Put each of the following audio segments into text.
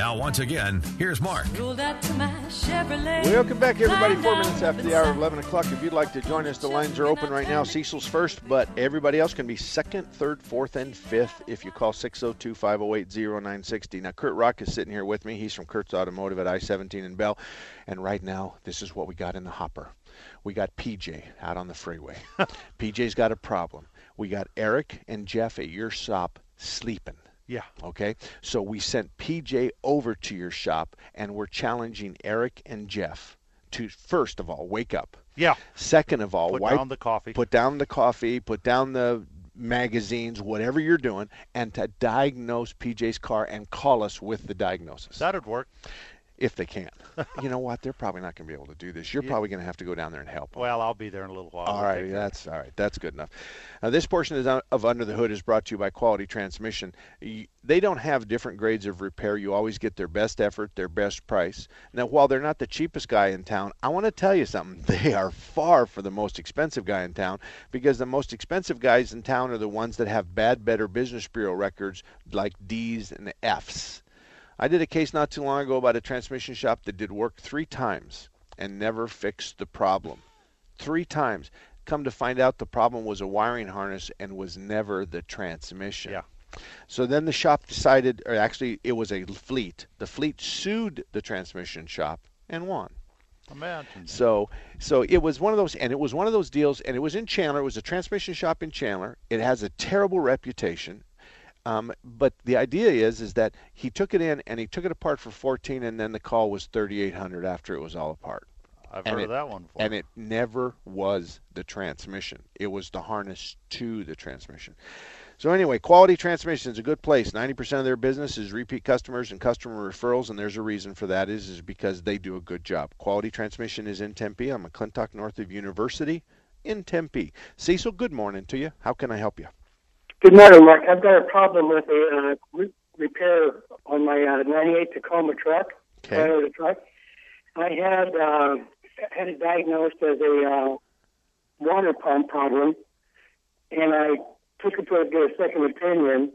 Now, once again, here's Mark. Welcome back, everybody. Four minutes after the hour of 11 o'clock. If you'd like to join us, the lines are open right now. Cecil's first, but everybody else can be second, third, fourth, and fifth if you call 602 508 0960. Now, Kurt Rock is sitting here with me. He's from Kurt's Automotive at I 17 in Bell. And right now, this is what we got in the hopper. We got PJ out on the freeway. PJ's got a problem. We got Eric and Jeff at your shop sleeping. Yeah. Okay. So we sent PJ over to your shop, and we're challenging Eric and Jeff to first of all wake up. Yeah. Second of all, Put wipe down the coffee. Put down the coffee. Put down the magazines, whatever you're doing, and to diagnose PJ's car and call us with the diagnosis That'd work. If they can. you know what? They're probably not going to be able to do this. You're Yeah. probably going to have to go down there and help. 'em. Well, I'll be there in a little while. All right, take care of it. that's all right. That's good enough. Uh, this portion of Under the Hood is brought to you by Quality Transmission. They don't have different grades of repair. You always get their best effort, their best price. Now, while they're not the cheapest guy in town, I want to tell you something. They are far for the most expensive guy in town because the most expensive guys in town are the ones that have bad, better Business Bureau records like D's and F's. I did a case not too long ago about a transmission shop that did work three times and never fixed the problem. Three times. Come to find out the problem was a wiring harness and was never the transmission. Yeah. So then the shop decided, or actually it was a fleet. The fleet sued the transmission shop and won. Imagine. So so it was one of those and it was one of those deals and it was in Chandler, it was a transmission shop in Chandler. It has a terrible reputation. Um, but the idea is is that he took it in and he took it apart for 14 and then the call was 3800 after it was all apart. I've and heard it- of that one before. And it never was the transmission. It was the harness to the transmission. So anyway, Quality Transmission is a good place. 90% of their business is repeat customers and customer referrals, and there's a reason for that is is because they do a good job. Quality Transmission is in Tempe. I'm McClintock, north of University, in Tempe. Cecil, good morning to you. How can I help you? Good morning, Mark. I've got a problem with a uh, re- repair on my uh, 98 Tacoma truck. Okay. Toyota truck. I had uh, had it diagnosed as a uh, water pump problem, and I took it to get a second opinion,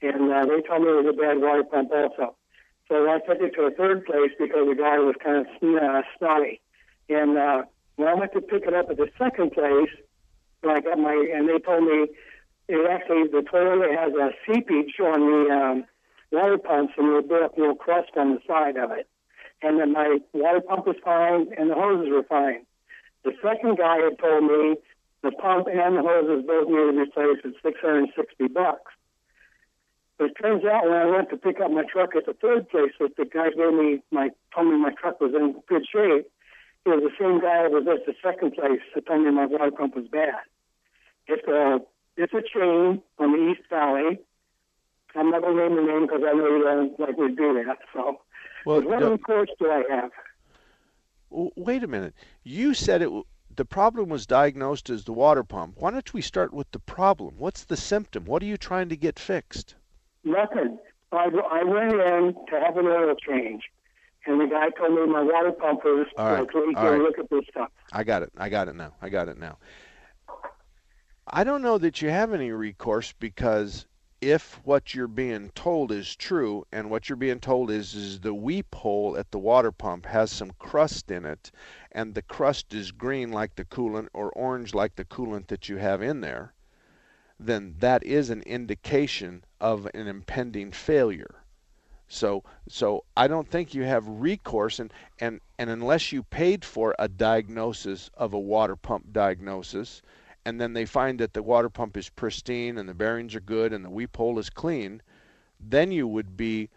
and uh, they told me it was a bad water pump also. So I took it to a third place because the guy was kind of uh, snotty. And uh, when I went to pick it up at the second place, when I got my, and they told me it actually the Toyota has a seepage on the um, water pumps, and you build up a little crust on the side of it. And then my water pump was fine, and the hoses were fine. The second guy had told me the pump and the hoses both needed replaced at six hundred and sixty bucks. But it turns out when I went to pick up my truck at the third place, that the guy gave me my told me my truck was in good shape. It was the same guy that was at the second place that told me my water pump was bad. It's a it's a chain on the East Valley. I'm not going to name the name because I know you don't like to do that. So, Well, what no- reports do I have? wait a minute. You said it. w- The problem was diagnosed as the water pump. Why don't we start with the problem? What's the symptom? What are you trying to get fixed? Nothing. I, I went in to have an oil change, and the guy told me my water pump was All right, like, "Let me all right. look at this stuff. I got it. I got it now. I got it now. I don't know that you have any recourse because if what you're being told is true, and what you're being told is is the weep hole at the water pump has some crust in it, and the crust is green like the coolant or orange like the coolant that you have in there, then that is an indication of an impending failure. So so I don't think you have recourse and, and, and unless you paid for a diagnosis of a water pump diagnosis and then they find that the water pump is pristine and the bearings are good and the weep hole is clean, then you would be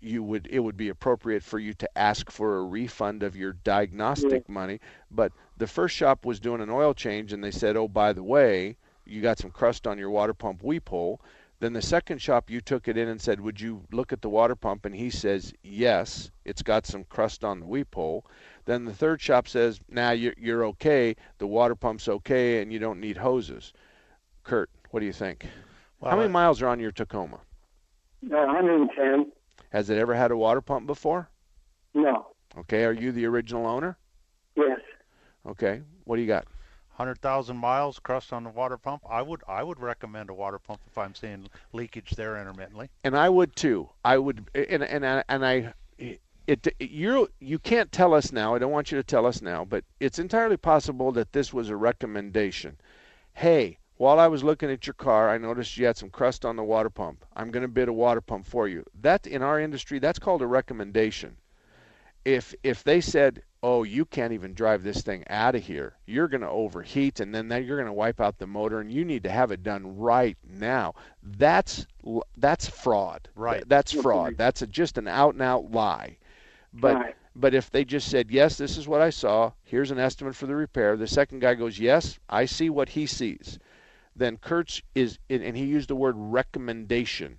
you would it would be appropriate for you to ask for a refund of your diagnostic money. But the first shop was doing an oil change and they said, "Oh, by the way, you got some crust on your water pump weep hole." Then the second shop you took it in and said, "Would you look at the water pump?" and he says, "Yes, it's got some crust on the weep hole." Then the third shop says, "Now nah, you're, you're okay. The water pump's okay, and you don't need hoses." Kurt, what do you think? Well, How many I- miles are on your Tacoma? Uh, 110. Has it ever had a water pump before? No. Okay, are you the original owner? Yes. Okay, what do you got? Hundred thousand miles crust on the water pump. I would I would recommend a water pump if I'm seeing leakage there intermittently. And I would too. I would, and and I- and I, it you you can't tell us now. I don't want you to tell us now, but it's entirely possible that this was a recommendation. Hey, while I was looking at your car, I noticed you had some crust on the water pump. I'm going to bid a water pump for you. That in our industry, that's called a recommendation. If if they said, "Oh, you can't even drive this thing out of here. You're going to overheat and then that you're going to wipe out the motor and you need to have it done right now." That's that's fraud. Right. Th- That's fraud. That's a, just an out and out lie. But Right. but if they just said, "Yes, this is what I saw. Here's an estimate for the repair." The second guy goes, "Yes, I see what he sees." Then Kurtz is and and he used the word recommendation.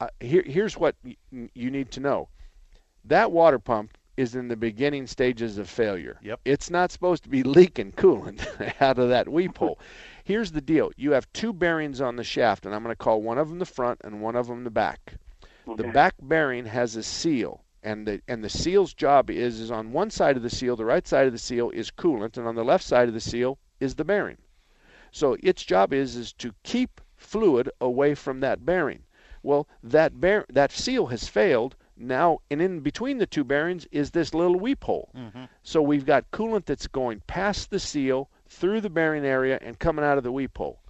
Uh, here, here's what y- you need to know. That water pump is in the beginning stages of failure. Yep. It's not supposed to be leaking coolant out of that weep hole. Here's the deal. You have two bearings on the shaft, and I'm going to call one of them the front and one of them the back. The back bearing has a seal, and the and the seal's job is is on one side of the seal, the right side of the seal is coolant, and on the left side of the seal is the bearing. So its job is is to keep fluid away from that bearing. Well, that bear that seal has failed. Now, and in between the two bearings is this little weep hole. Mm-hmm. So we've got coolant that's going past the seal, through the bearing area, and coming out of the weep hole.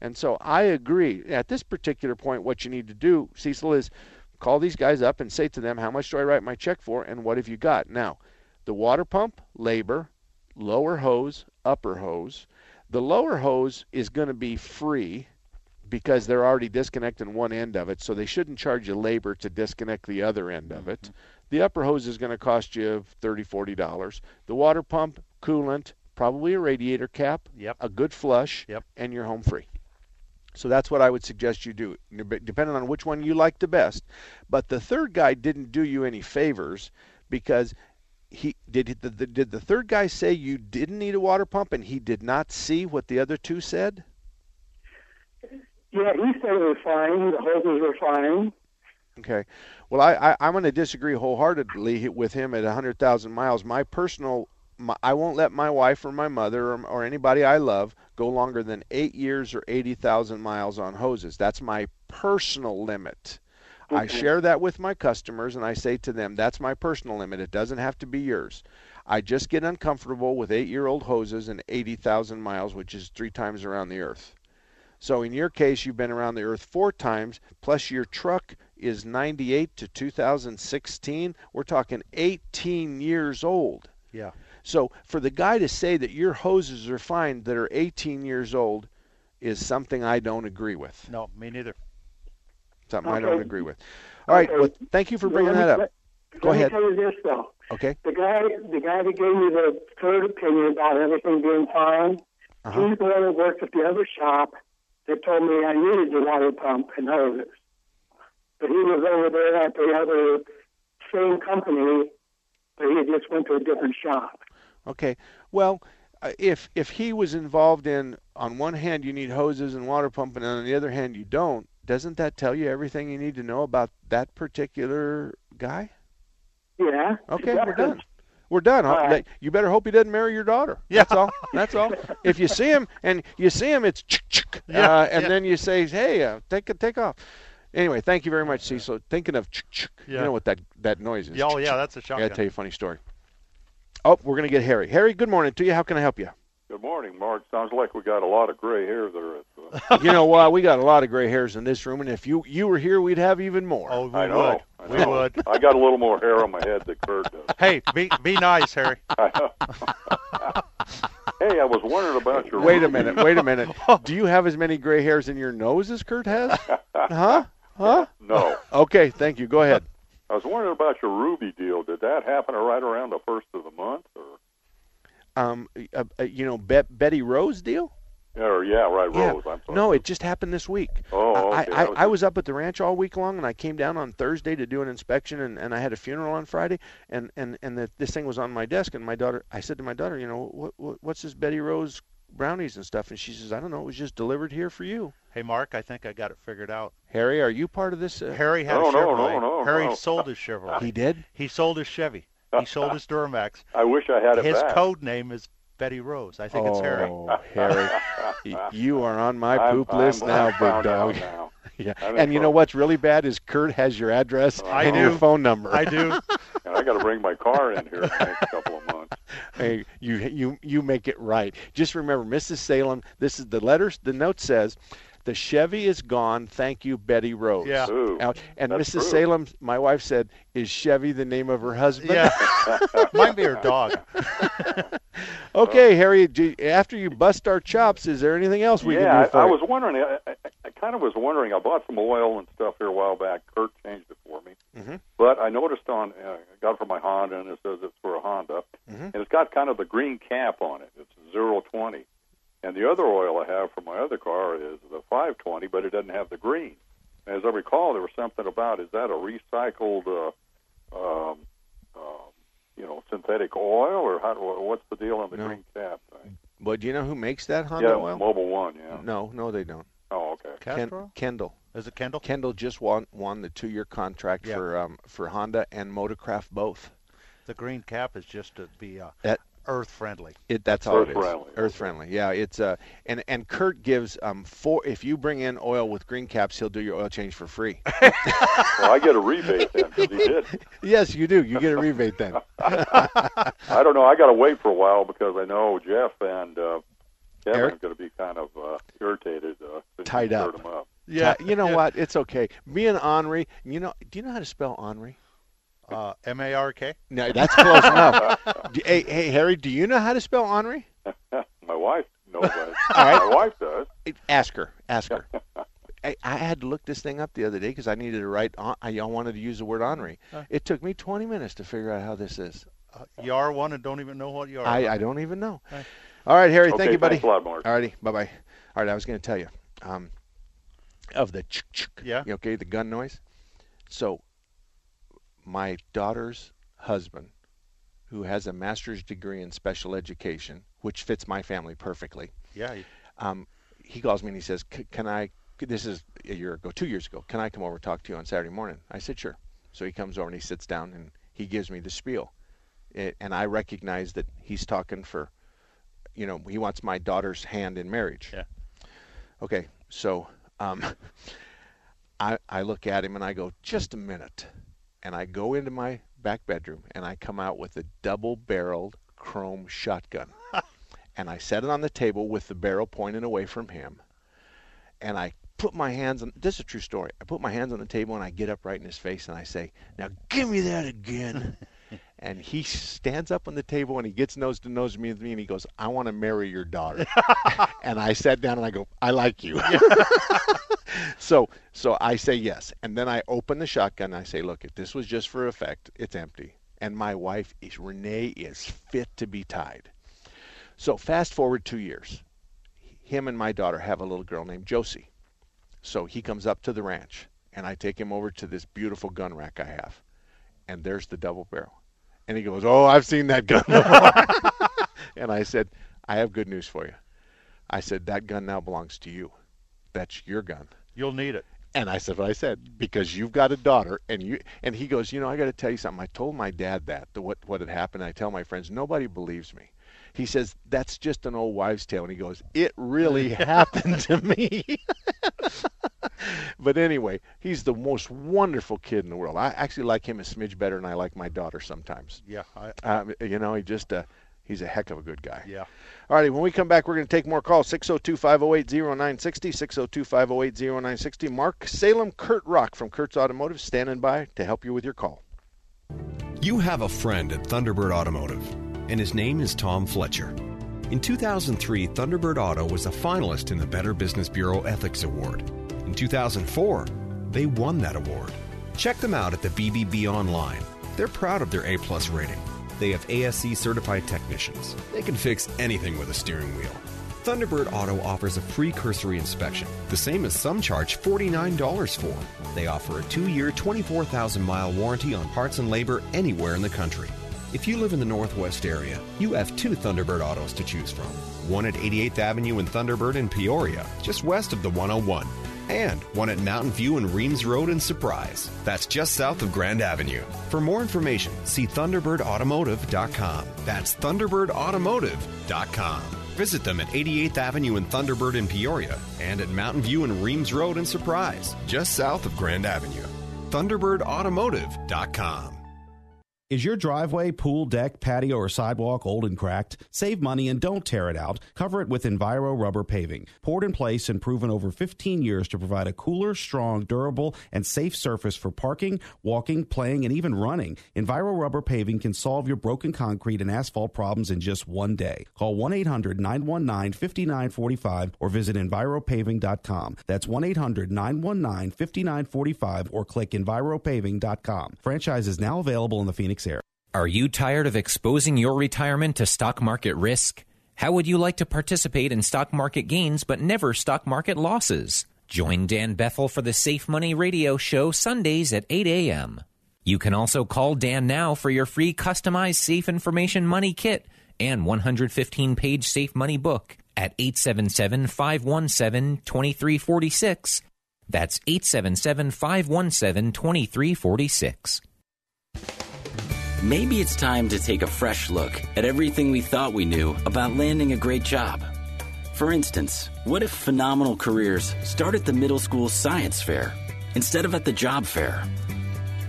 And so I agree. At this particular point, what you need to do, Cecil, is call these guys up and say to them, how much do I write my check for, and what have you got? Now, the water pump, labor, lower hose, upper hose. The lower hose is going to be free because they're already disconnecting one end of it, so they shouldn't charge you labor to disconnect the other end of it. Mm-hmm. The upper hose is going to cost you $30, $40. The water pump, coolant, probably a radiator cap, Yep. a good flush, Yep. and you're home free. So that's what I would suggest you do, depending on which one you like the best. But the third guy didn't do you any favors because he did. The, the, did the third guy say you didn't need a water pump and he did not see what the other two said? Yeah, he said it was fine. The hoses were fine. Okay. Well, I, I I'm going to disagree wholeheartedly with him at 100,000 miles. My personal, my, I won't let my wife or my mother or, or anybody I love go longer than eight years or 80,000 miles on hoses. That's my personal limit. I share that with my customers and I say to them, that's my personal limit. It doesn't have to be yours. I just get uncomfortable with eight year old hoses and 80,000 miles, which is three times around the earth. So in your case, you've been around the earth four times, plus your truck is 98 to 2016. We're talking 18 years old. Yeah. So for the guy to say that your hoses are fine that are 18 years old is something I don't agree with. No, me neither. Something I don't agree with. All right. Okay. Well, thank you for bringing Let that up. let- Go let ahead. me tell you this though. Okay. The guy, the guy that gave me the third opinion about everything being fine, Uh-huh. he's the one that worked at the other shop that told me I needed the water pump and hoses. But he was over there at the other same company, but he just went to a different shop. Okay. Well, uh, if if he was involved in on one hand you need hoses and water pumping and on the other hand you don't, doesn't that tell you everything you need to know about that particular guy? Yeah. Okay, we're done. We're done. All right. You better hope he doesn't marry your daughter. That's all. That's all. If you see him and you see him, it's chick, chick, Yeah, uh, and yeah. then you say, "Hey, uh, take it, take off." Anyway, thank you very much, Cecil. Thinking of chick, chick, you know what that that noise is? Yeah, oh Chick, yeah, that's a shotgun. I gotta tell you a funny story. Oh, we're gonna get Harry. Harry, good morning to you. How can I help you? Good morning, Mark. Sounds like we got a lot of gray hair there. At, uh, you know what? We got a lot of gray hairs in this room, and if you you were here, we'd have even more. Oh, we I know. would. I We know. would. I got a little more hair on my head than Kurt does. Hey, be be nice, Harry. Hey, I was wondering about your. Wait a minute. Wait a minute. Do you have as many gray hairs in your nose as Kurt has? Huh? Huh? No, Okay. Thank you. Go ahead. I was wondering about your Ruby deal. Did that happen right around the first of the month, or? Um, uh, uh, you know, Bet- Betty Rose deal. Or yeah, right, Yeah. Rose. I'm sorry. No, it just happened this week. Oh, I, okay. I, That was I was up at the ranch all week long, and I came down on Thursday to do an inspection, and, and I had a funeral on Friday, and and and the, this thing was on my desk, and my daughter, I said to my daughter, you know, what, what what's this Betty Rose brownies and stuff, and she says, I don't know, it was just delivered here for you. Hey, Mark, I think I got it figured out. Harry, are you part of this? Uh, Harry had No, a no, Chevrolet. no, no, Harry no. sold his Chevrolet. he did. He sold his Chevy. He sold his Duramax. I wish I had it His back. code name is Betty Rose. I think it's Harry. Oh, Harry, you are on my poop I'm- list now, I'm big dog. now. Yeah, I'm and you know what's really bad is Kurt has your address I and your do. phone number. I do. And I got to bring my car in here in the next couple of months. Hey, you you you make it right. Just remember, Mrs. Salem. This is the letters. The note says, "The Chevy is gone. Thank you, Betty Rose." Yeah. Ooh, Out- and Mrs. true. Salem, my wife said, "Is Chevy the name of her husband?" Yeah. Might be her dog. okay, Harry. Do, after you bust our chops, is there anything else we yeah, can do I, for I you? was wondering. I, I, I kind of was wondering. I bought some oil and stuff here a while back. Kurt changed it for me, Mhm. but I noticed on uh, I got it for my Honda, and it says it's for a Honda, Mhm. and it's got kind of the green cap on it. It's zero twenty, and the other oil I have for my other car is the five twenty, but it doesn't have the green. As I recall, there was something about is that a recycled, uh, um, um, you know, synthetic oil, or how? What's the deal on the No. green cap? thing? But do you know who makes that Honda yeah, oil? Mobil One. Yeah. No, no, they don't. Oh, okay. Ken- Kendall. Is it Kendall? Kendall just won won the two-year contract Yeah. for um, for Honda and Motorcraft both. The green cap is just to be uh, That- earth friendly. It that's all it is. Earth-friendly, Earth friendly. Yeah, it's uh and and Kurt gives um four if you bring in oil with green caps, he'll do your oil change for free. Well, I get a rebate then 'cause he did. yes, you do. You get a rebate then. I don't know. I got to wait for a while because I know Jeff and uh, Kevin Eric? are going to be kind of uh, irritated. Uh, Tied up. up. Yeah. you know yeah. what? It's okay. Me and Henri, you know, do you know how to spell Henri? Uh, M A R K. No, that's close enough. Do- Hey, hey, Harry, do you know how to spell Henri? My wife knows that. All right. My wife does. Ask her. Ask her. I, I had to look this thing up the other day because I needed to write. on- I wanted to use the word Henri. It took me 20 minutes to figure out how this is. Uh, you are one and don't even know what you are. I, I don't even know. All right, Harry. thank you, buddy. thanks a lot, Mark. All righty. Bye bye. All right, I was going to tell you um, of the ch ch. Yeah. Okay, the gun noise. So, my daughter's husband, who has a master's degree in special education, which fits my family perfectly, Yeah. um, he calls me and he says, "C- "Can I?" This is a year ago, two years ago. Can I come over and talk to you on Saturday morning? I said, "Sure." So he comes over and he sits down and he gives me the spiel, it, and I recognize that he's talking for, you know, he wants my daughter's hand in marriage. Yeah. Okay, so um, I I look at him and I go, "Just a minute," and I go into my back bedroom and I come out with a double-barreled chrome shotgun and I set it on the table with the barrel pointing away from him. And I put my hands on this is a true story. I put my hands on the table and I get up right in his face and I say, "Now give me that again." and he stands up on the table and he gets nose to nose with me and he goes, "I want to marry your daughter." and I sat down and I go, "I like you." so so I say yes, and then I open the shotgun and I say, "Look, if this was just for effect, it's empty." And my wife is Renee is fit to be tied. So fast forward two years. Him and my daughter have a little girl named Josie. So he comes up to the ranch, and I take him over to this beautiful gun rack I have, and there's the double barrel. And he goes, "Oh, I've seen that gun before." and I said, "I have good news for you." I said, "That gun now belongs to you. That's your gun." You'll need it. And I said what I said because you've got a daughter, and you and he goes, you know, I got to tell you something. I told my dad that the, what what had happened. I tell my friends, nobody believes me. He says that's just an old wives' tale, and he goes, it really happened to me. but anyway, he's the most wonderful kid in the world. I actually like him a smidge better than I like my daughter sometimes. Yeah. I, Um, you know, he just uh, he's a heck of a good guy. yeah. All righty, when we come back, we're going to take more calls 602 508 0960. 602 508 0960. Mark Salem, Kurt Rock from Kurt's Automotive standing by to help you with your call. You have a friend at Thunderbird Automotive, and his name is Tom Fletcher. In 2003, Thunderbird Auto was a finalist in the Better Business Bureau Ethics Award. In 2004, they won that award. Check them out at the BBB online. They're proud of their A plus rating. They have ASE certified technicians. They can fix anything with a steering wheel. Thunderbird Auto offers a free cursory inspection, the same as some charge $49 for. They offer a two year, 24,000 mile warranty on parts and labor anywhere in the country. If you live in the Northwest area, you have two Thunderbird autos to choose from one at 88th Avenue in Thunderbird in Peoria, just west of the 101, and one at Mountain View and Reems Road in Surprise. That's just south of Grand Avenue. For more information, see ThunderbirdAutomotive.com. That's ThunderbirdAutomotive.com. Visit them at 88th Avenue in Thunderbird in Peoria and at Mountain View and Reems Road in Surprise, just south of Grand Avenue. ThunderbirdAutomotive.com. Is your driveway, pool, deck, patio, or sidewalk old and cracked? Save money and don't tear it out. Cover it with Enviro rubber paving. Poured in place and proven over 15 years to provide a cooler, strong, durable, and safe surface for parking, walking, playing, and even running. Enviro rubber paving can solve your broken concrete and asphalt problems in just one day. Call 1 800 919 5945 or visit EnviroPaving.com. That's 1 800 919 5945 or click EnviroPaving.com. Franchise is now available in the Phoenix Are you tired of exposing your retirement to stock market risk? How would you like to participate in stock market gains but never stock market losses? Join Dan Bethel for the Safe Money Radio Show Sundays at 8 a.m. You can also call Dan now for your free customized Safe Information Money Kit and 115 page Safe Money book at 877 517 2346. That's 877 517 2346. Maybe it's time to take a fresh look at everything we thought we knew about landing a great job. For instance, what if phenomenal careers start at the middle school science fair instead of at the job fair?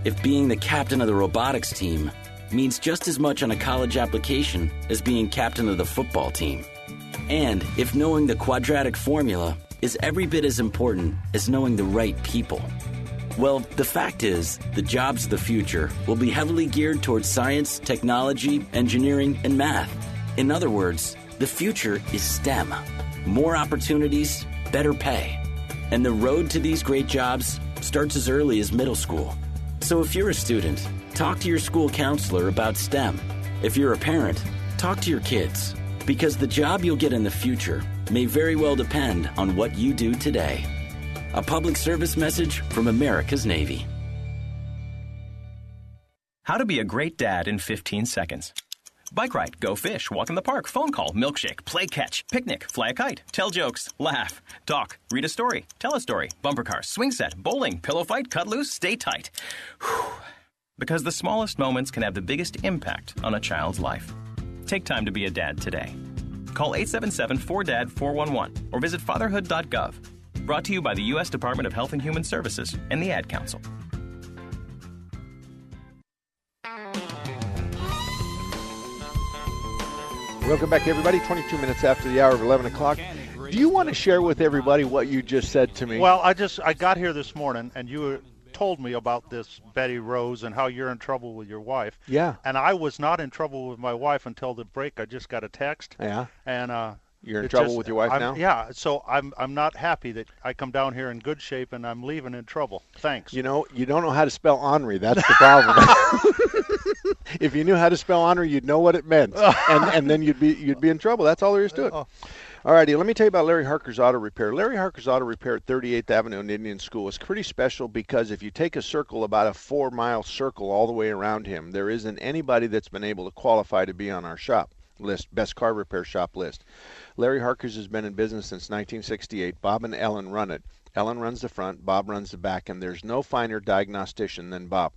If being the captain of the robotics team means just as much on a college application as being captain of the football team. And if knowing the quadratic formula is every bit as important as knowing the right people. Well, the fact is, the jobs of the future will be heavily geared towards science, technology, engineering, and math. In other words, the future is STEM. More opportunities, better pay. And the road to these great jobs starts as early as middle school. So if you're a student, talk to your school counselor about STEM. If you're a parent, talk to your kids. Because the job you'll get in the future may very well depend on what you do today. A public service message from America's Navy. How to be a great dad in 15 seconds. Bike ride, go fish, walk in the park, phone call, milkshake, play catch, picnic, fly a kite, tell jokes, laugh, talk, read a story, tell a story, bumper car, swing set, bowling, pillow fight, cut loose, stay tight. Whew. Because the smallest moments can have the biggest impact on a child's life. Take time to be a dad today. Call 877 4DAD 411 or visit fatherhood.gov. Brought to you by the U.S. Department of Health and Human Services and the Ad Council. Welcome back, everybody. 22 minutes after the hour of 11 o'clock. Do you want to share with everybody what you just said to me? Well, I just I got here this morning, and you told me about this Betty Rose and how you're in trouble with your wife. Yeah. And I was not in trouble with my wife until the break. I just got a text. Yeah. And uh, You're in it's trouble just- with your wife I'm- now? Yeah. So I'm I'm not happy that I come down here in good shape and I'm leaving in trouble. Thanks. You know, you don't know how to spell Henri. That's the problem. if you knew how to spell Henri, you'd know what it meant, and and then you'd be you'd be in trouble. That's all there is to it. Oh. All righty, let me tell you about Larry Harker's Auto Repair. Larry Harker's Auto Repair at 38th Avenue and Indian School is pretty special because if you take a circle, about a four mile circle all the way around him, there isn't anybody that's been able to qualify to be on our shop list, best car repair shop list. Larry Harker's has been in business since 1968. Bob and Ellen run it. Ellen runs the front, Bob runs the back, and there's no finer diagnostician than Bob.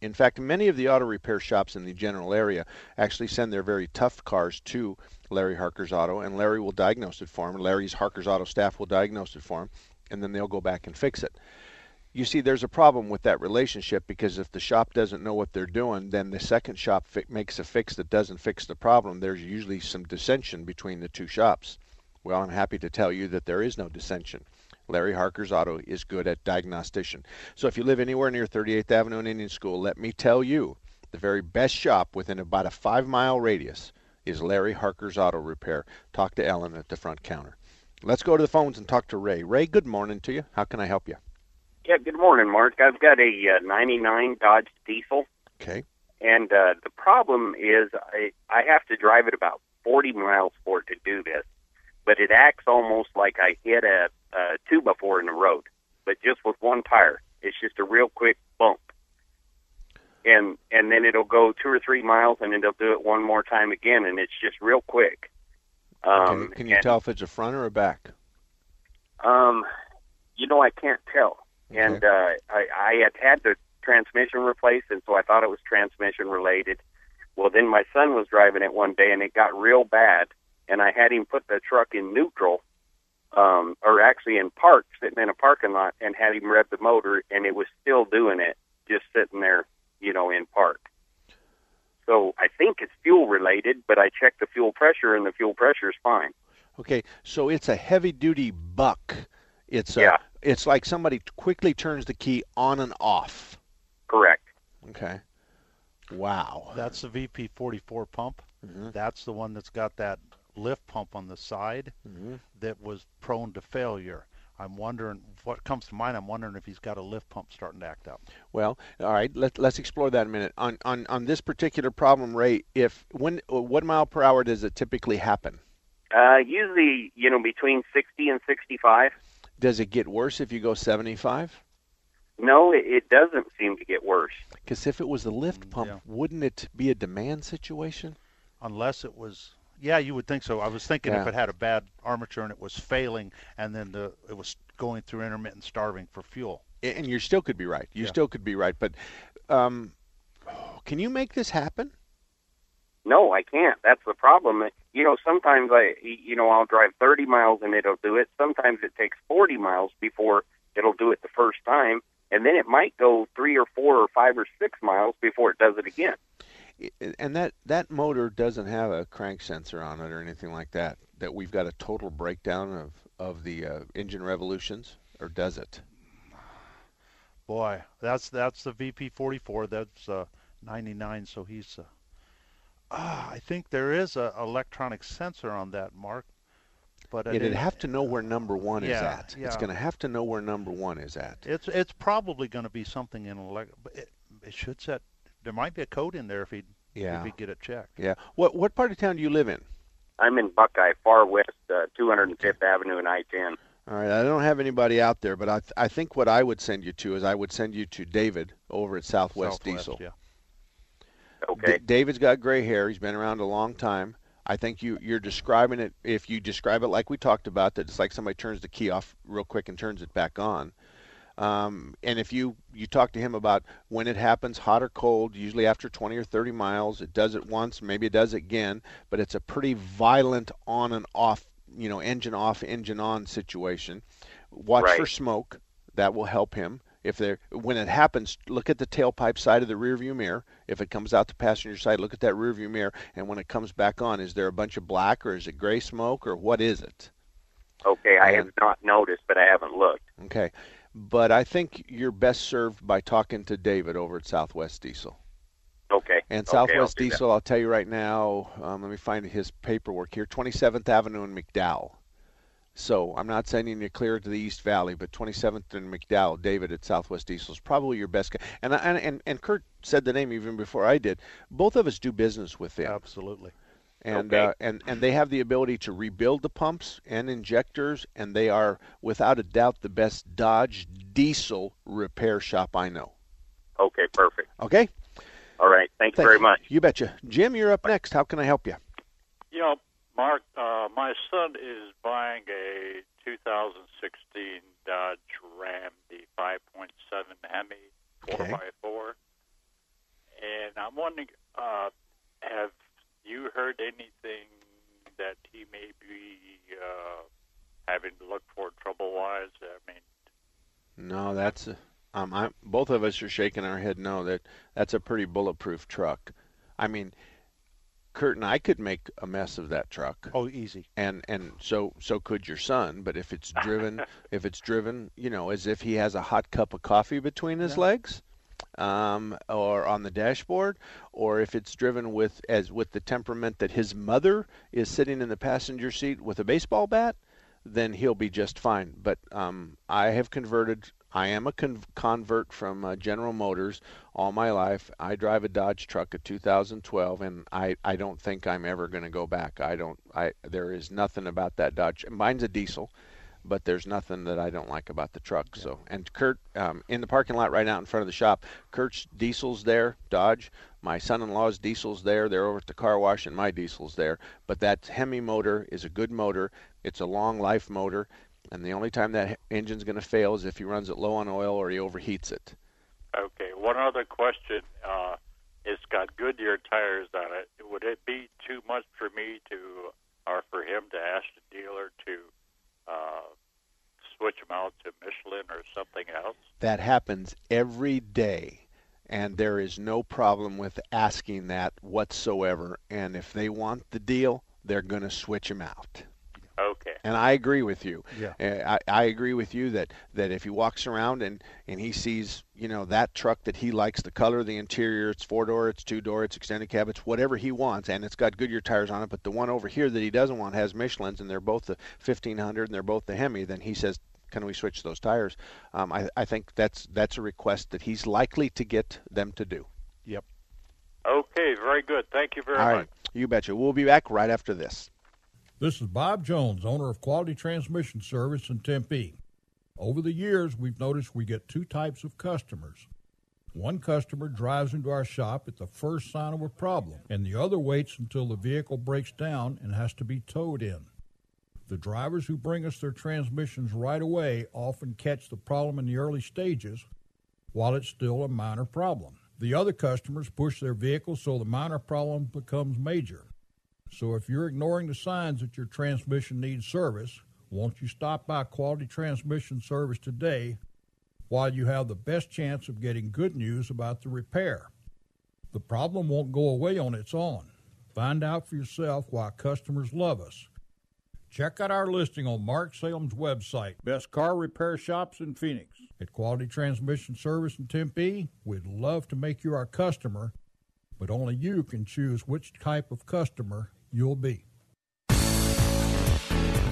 In fact, many of the auto repair shops in the general area actually send their very tough cars to Larry Harker's Auto, and Larry will diagnose it for him. Larry's Harker's Auto staff will diagnose it for him, and then they'll go back and fix it. You see, there's a problem with that relationship because if the shop doesn't know what they're doing, then the second shop fi- makes a fix that doesn't fix the problem. There's usually some dissension between the two shops. Well, I'm happy to tell you that there is no dissension. Larry Harker's Auto is good at diagnostician. So if you live anywhere near 38th Avenue and Indian School, let me tell you, the very best shop within about a five mile radius is Larry Harker's Auto Repair. Talk to Ellen at the front counter. Let's go to the phones and talk to Ray. Ray, good morning to you. How can I help you? Yeah, good morning, Mark. I've got a uh, 99 Dodge Diesel. Okay. And uh, the problem is I, I have to drive it about 40 miles for it to do this, but it acts almost like I hit a, a 2 by 4 in the road, but just with one tire. It's just a real quick bump. And and then it'll go two or three miles, and it'll do it one more time again, and it's just real quick. Um, can, can you and- tell if it's a front or a back? Um, you know, I can't tell. And uh, I, I had had the transmission replaced, and so I thought it was transmission related. Well, then my son was driving it one day, and it got real bad, and I had him put the truck in neutral, um, or actually in park, sitting in a parking lot, and had him rev the motor, and it was still doing it, just sitting there, you know, in park. So I think it's fuel related, but I checked the fuel pressure, and the fuel pressure is fine. Okay, so it's a heavy duty buck. It's a, Yeah. It's like somebody quickly turns the key on and off. Correct. Okay. Wow. That's the VP44 pump. Mm-hmm. That's the one that's got that lift pump on the side Mhm. that was prone to failure. I'm wondering what comes to mind. I'm wondering if he's got a lift pump starting to act up. Well, all right. Let, let's explore that in a minute. On on on this particular problem, Ray, if when what mile per hour does it typically happen? Uh, usually, you know, between 60 and 65. Does it get worse if you go 75? No, it, it doesn't seem to get worse. Because if it was the lift pump, wouldn't it be a demand situation? Unless it was, yeah, you would think so. I was thinking if it had a bad armature and it was failing, and then the it was going through intermittent starving for fuel. And you still could be right. You Yeah. still could be right. But um, can you make this happen? No, I can't. That's the problem. You know, sometimes I, you know, I'll drive 30 miles and it'll do it. Sometimes it takes 40 miles before it'll do it the first time, and then it might go three or four or five or six miles before it does it again. And that that motor doesn't have a crank sensor on it or anything like that. That we've got a total breakdown of of the uh, engine revolutions, or does it? Boy, that's that's the VP44. That's uh, 99. So he's. Uh, ah, I think there is a electronic sensor on that, Mark. But It'd didn't- have to know where number one is at. Yeah, at. It's going to have to know where number one is at. It's it's probably going to be something in elect. But it, it should set. There might be a code in there if he Yeah. if he get it checked. Yeah. What what part of town do you live in? I'm in Buckeye, far west, uh, 205th Avenue and I-10. All right, I don't have anybody out there, but I th- I think what I would send you to is I would send you to David over at Southwest, Southwest, Diesel. yeah. Okay. D- David's got gray hair. He's been around a long time. I think you you're describing it. If you describe it like we talked about, that it's like somebody turns the key off real quick and turns it back on. Um, and if you you talk to him about when it happens, hot or cold, usually after 20 or 30 miles, it does it once, maybe it does it again, but it's a pretty violent on and off, you know, engine off, engine on situation. Watch for smoke. That will help him. If there, when it happens, look at the tailpipe side of the rearview mirror. If it comes out the passenger side, look at that rearview mirror. And when it comes back on, is there a bunch of black or is it gray smoke or what is it? Okay, I have not noticed, but I haven't looked. Okay. But I think you're best served by talking to David over at Southwest Diesel. Okay. And Okay, I'll Southwest. Diesel, I'll tell you right now, um, let me find his paperwork here 27th Avenue in McDowell. So I'm not sending you clear to the East Valley, but 27th and McDowell, David at Southwest Diesel is probably your best guy. And, and, and, and Kurt said the name even before I did. Both of us do business with them. Absolutely. And, Okay. uh, and, and they have the ability to rebuild the pumps and injectors, and they are, without a doubt, the best Dodge diesel repair shop I know. Okay, perfect. Okay? All right. Thank you Thank very much. You betcha. Jim, you're up next. How can I help you? You know, Mark, uh, my son is buying a 2016 Dodge Ram, the 5.7 Hemi 4x4. And I'm wondering, uh, have you heard anything that he may be uh, having to look for trouble wise? I mean, No, that's a, um, I, both of us are shaking our head. No, that that's a pretty bulletproof truck. I mean, Kurt and I could make a mess of that truck. Oh, easy. And and so so could your son. But if it's driven, if it's driven, you know, as if he has a hot cup of coffee between his Yeah. legs, um, or on the dashboard, or if it's driven with as with the temperament that his mother is sitting in the passenger seat with a baseball bat, then he'll be just fine. But um, I have converted. I am a con- convert from uh, General Motors all my life. I drive a Dodge truck, a 2012, and I, I don't think I'm ever going to go back. I don't. I there is nothing about that Dodge. Mine's a diesel but there's nothing that I don't like about the truck. So, and Kurt, um, in the parking lot right out in front of the shop, Kurt's diesel's there, Dodge. My son-in-law's diesel's there. They're over at the car wash, and my diesel's there. But that Hemi motor is a good motor. It's a long life motor, and the only time that engine's going to fail is if he runs it low on oil or he overheats it. Okay. One other question. Uh, it's got Goodyear tires on it. Would it be too much for me to, or for him to ask the dealer to uh, switch them out to Michelin or something else? That happens every day. And there is no problem with asking that whatsoever. And if they want the deal, they're going to switch them out. Okay. And I agree with you. Yeah. Uh, I, I agree with you that, that if he walks around and, and he sees, you know, that truck that he likes, the color, the interior, it's four door, it's two door, it's extended cab, it's whatever he wants, and it's got Goodyear tires on it. But the one over here that he doesn't want has Michelin's, and they're both the 1500 and they're both the Hemi. Then he says, can we switch those tires? Um, I, I think that's that's a request that he's likely to get them to do. Yep. Okay, very good. Thank you very All much. right. You betcha. We'll be back right after this. This is Bob Jones, owner of Quality Transmission Service in Tempe. Over the years, we've noticed we get two types of customers. One customer drives into our shop at the first sign of a problem, and the other waits until the vehicle breaks down and has to be towed in. The drivers who bring us their transmissions right away often catch the problem in the early stages while it's still a minor problem. The other customers push their vehicles so the minor problem becomes major. So if you're ignoring the signs that your transmission needs service, won't you stop by Quality Transmission Service today while you have the best chance of getting good news about the repair? The problem won't go away on its own. Find out for yourself why customers love us. Check out our listing on Mark Salem's website, Best Car Repair Shops in Phoenix. At Quality Transmission Service in Tempe, we'd love to make you our customer, but only you can choose which type of customer you'll be.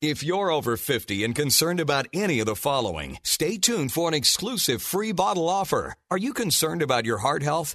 If you're over 50 and concerned about any of the following, stay tuned for an exclusive free bottle offer. Are you concerned about your heart health?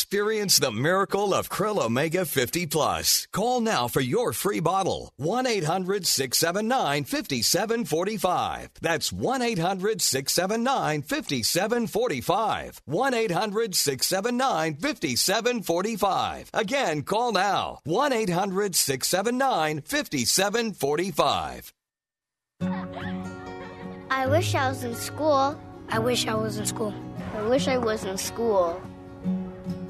Experience the miracle of Krill Omega 50 Plus. Call now for your free bottle. 1 800 679 5745. That's 1 800 679 5745. 1 800 679 5745. Again, call now. 1 800 679 5745. I wish I was in school. I wish I was in school. I wish I was in school.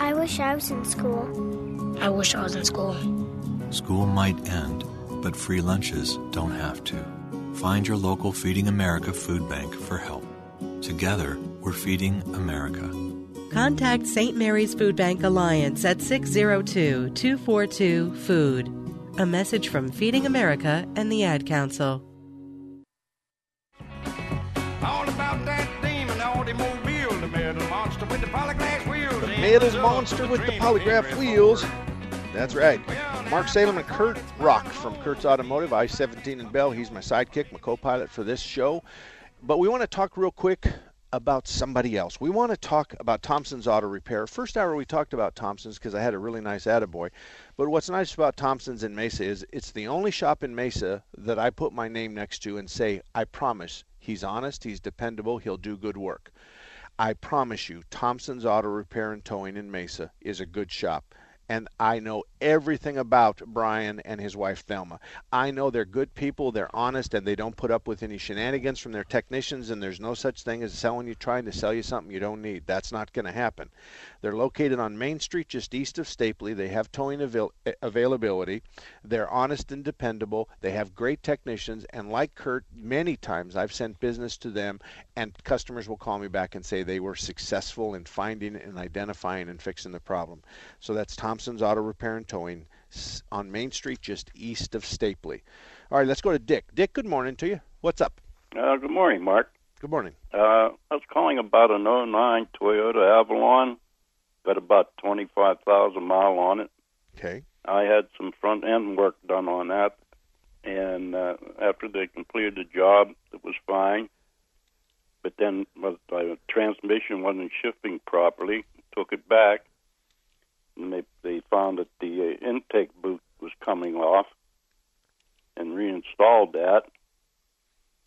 I wish I was in school. I wish I was in school. School might end, but free lunches don't have to. Find your local Feeding America food bank for help. Together, we're feeding America. Contact St. Mary's Food Bank Alliance at 602 242 Food. A message from Feeding America and the Ad Council. All about that demon automobile, the metal wheels. Monster with the polygraph wheels. That's right. Mark Salem and Kurt Rock from Kurt's Automotive, I 17 in Bell. He's my sidekick, my co pilot for this show. But we want to talk real quick about somebody else. We want to talk about Thompson's Auto Repair. First hour we talked about Thompson's because I had a really nice attaboy. But what's nice about Thompson's in Mesa is it's the only shop in Mesa that I put my name next to and say, I promise he's honest, he's dependable, he'll do good work. I promise you, Thompson's Auto Repair and Towing in Mesa is a good shop and I know everything about Brian and his wife Thelma. I know they're good people, they're honest, and they don't put up with any shenanigans from their technicians. And there's no such thing as selling you trying to sell you something you don't need. That's not going to happen. They're located on Main Street, just east of Stapley. They have towing avail- availability. They're honest and dependable. They have great technicians, and like Kurt, many times I've sent business to them, and customers will call me back and say they were successful in finding and identifying and fixing the problem. So that's Thompson's Auto Repair and Towing on Main Street, just east of Stapley. All right, let's go to Dick. Dick, good morning to you. What's up? Uh, good morning, Mark. Good morning. Uh, I was calling about an 09 Toyota Avalon. Got about 25,000 mile on it. Okay. I had some front end work done on that, and uh, after they completed the job, it was fine. But then the transmission wasn't shifting properly. Took it back, and they they found that the uh, intake boot was coming off, and reinstalled that.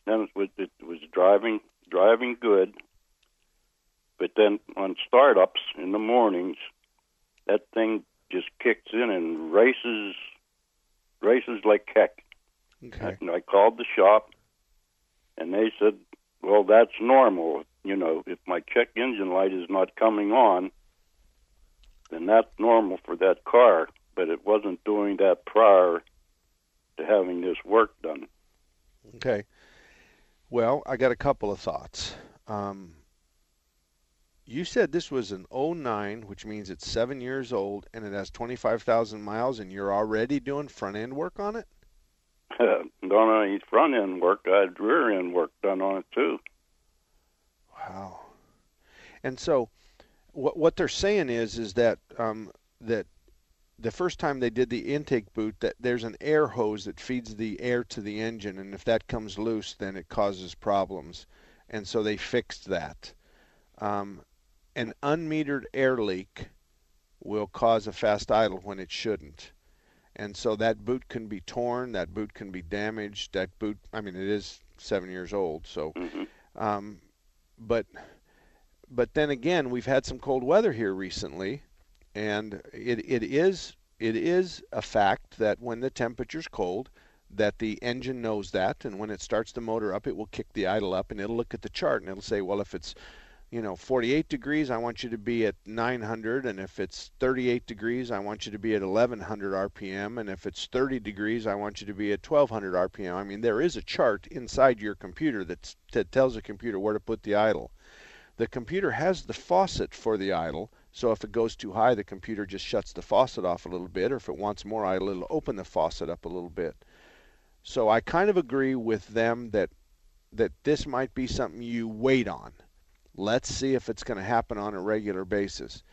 Then it was, it was driving driving good, but then on startups in the mornings, that thing just kicks in and races races like heck. Okay. And I called the shop, and they said, "Well, that's normal. You know, if my check engine light is not coming on." then that's normal for that car, but it wasn't doing that prior to having this work done. Okay. Well, I got a couple of thoughts. Um, you said this was an 09, which means it's seven years old and it has 25,000 miles, and you're already doing front end work on it? Not only front end work, I had rear end work done on it too. Wow. And so, what what they're saying is is that um, that the first time they did the intake boot that there's an air hose that feeds the air to the engine and if that comes loose then it causes problems and so they fixed that um, an unmetered air leak will cause a fast idle when it shouldn't. And so that boot can be torn that boot can be damaged that boot i mean it is seven years old so um, but but then again, we've had some cold weather here recently, and it, it is it is a fact that when the temperature's cold, that the engine knows that, and when it starts the motor up, it will kick the idle up, and it'll look at the chart and it'll say, well, if it's you know 48 degrees, I want you to be at 900, and if it's 38 degrees, I want you to be at 1100 RPM, and if it's 30 degrees, I want you to be at 1200 RPM. I mean, there is a chart inside your computer that tells the computer where to put the idle. The computer has the faucet for the idle, so if it goes too high, the computer just shuts the faucet off a little bit, or if it wants more idle, it'll open the faucet up a little bit. So I kind of agree with them that that this might be something you wait on. Let's see if it's going to happen on a regular basis.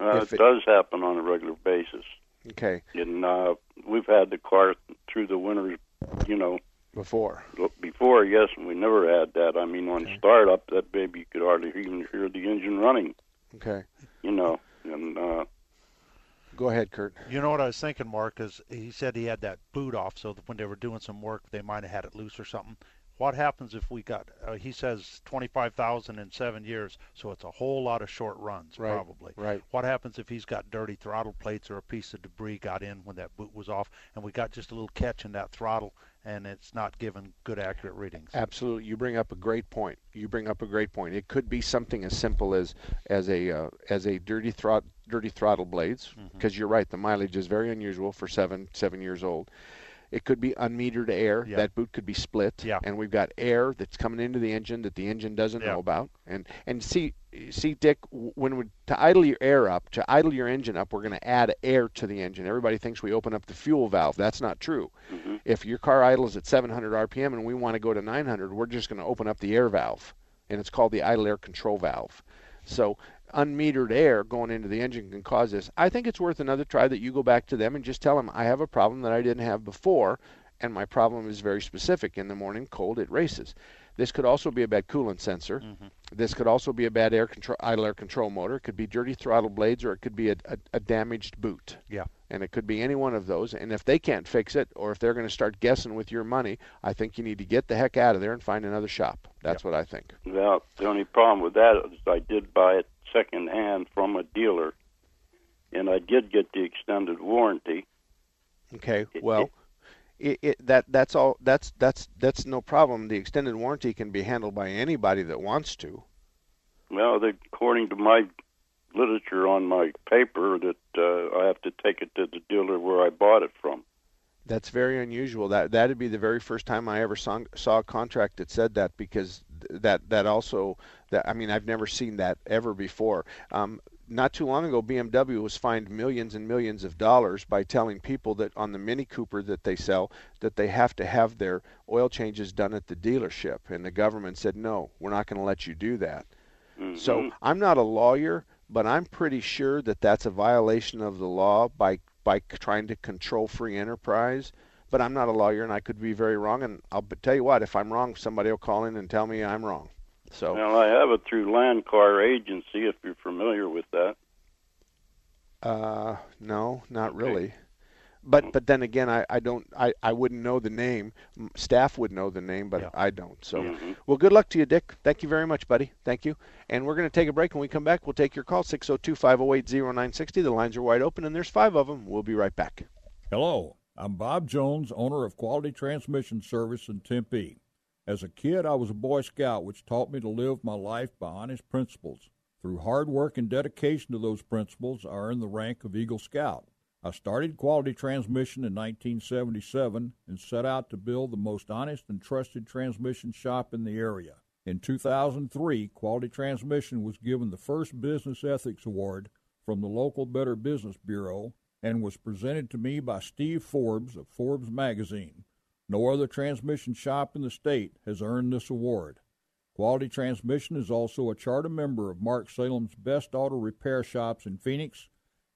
Uh, If it, it- does happen on a regular basis, Okay, and uh, we've had the car through the winters, you know, before. before. Yes, and we never had that. I mean, on startup, that baby you could hardly even hear the engine running. Okay. You know, and uh, Go ahead, Kurt. You know what I was thinking, Mark, is he said he had that boot off, so when they were doing some work, they might have had it loose or something. What happens if we got? Uh, he says twenty-five thousand in seven years, so it's a whole lot of short runs, Right, probably. right. What happens if he's got dirty throttle plates or a piece of debris got in when that boot was off, and we got just a little catch in that throttle, and it's not giving good accurate readings? Absolutely, you bring up a great point. You bring up a great point. It could be something as simple as as a uh, as a dirty throt dirty throttle blades, Mm-hmm. because you're right. The mileage is very unusual for seven seven years old. It could be unmetered air. Yeah. That boot could be split, Yeah. and we've got air that's coming into the engine that the engine doesn't Yeah. know about. And and see see Dick, when we to idle your air up, to idle your engine up, we're going to add air to the engine. Everybody thinks we open up the fuel valve. That's not true. Mm-hmm. If your car idles at 700 RPM and we want to go to 900, we're just going to open up the air valve, and it's called the idle air control valve. So unmetered air going into the engine can cause this. I think it's worth another try that you go back to them and just tell them I have a problem that I didn't have before, and my problem is very specific. In the morning, cold, it races. This could also be a bad coolant sensor. Mm-hmm. This could also be a bad air control, idle air control motor. It could be dirty throttle blades, or it could be a, a, a damaged boot. Yeah. And it could be any one of those. And if they can't fix it, or if they're going to start guessing with your money, I think you need to get the heck out of there and find another shop. That's what I think. Well, the only problem with that is I did buy it second hand from a dealer, and I did get the extended warranty. Okay. Well, it, it, that that's all. That's that's that's no problem. The extended warranty can be handled by anybody that wants to. Well, they, according to my literature on my paper, that uh, I have to take it to the dealer where I bought it from. That's very unusual. That that'd be the very first time I ever saw, saw a contract that said that because that that also that I mean I've never seen that ever before. Um, not too long ago, BMW was fined millions and millions of dollars by telling people that on the Mini Cooper that they sell that they have to have their oil changes done at the dealership, and the government said no, we're not going to let you do that. So I'm not a lawyer, but I'm pretty sure that that's a violation of the law by by trying to control free enterprise. But I'm not a lawyer, and I could be very wrong. And I'll tell you what, if I'm wrong, somebody will call in and tell me I'm wrong. So Well, I have it through Land Car Agency, if you're familiar with that. Uh, no, not really. But but then again, I, I don't I, I wouldn't know the name. Staff would know the name, but I don't. So well, good luck to you, Dick. Thank you very much, buddy. Thank you. And we're going to take a break. When we come back, we'll take your call 602-508-0960. The lines are wide open, and there's five of them. We'll be right back. Hello, I'm Bob Jones, owner of Quality Transmission Service in Tempe. As a kid, I was a Boy Scout, which taught me to live my life by honest principles. Through hard work and dedication to those principles, I earned the rank of Eagle Scout. I started Quality Transmission in 1977 and set out to build the most honest and trusted transmission shop in the area. In 2003, Quality Transmission was given the first Business Ethics Award from the local Better Business Bureau and was presented to me by Steve Forbes of Forbes Magazine. No other transmission shop in the state has earned this award. Quality Transmission is also a charter member of Mark Salem's Best Auto Repair Shops in Phoenix,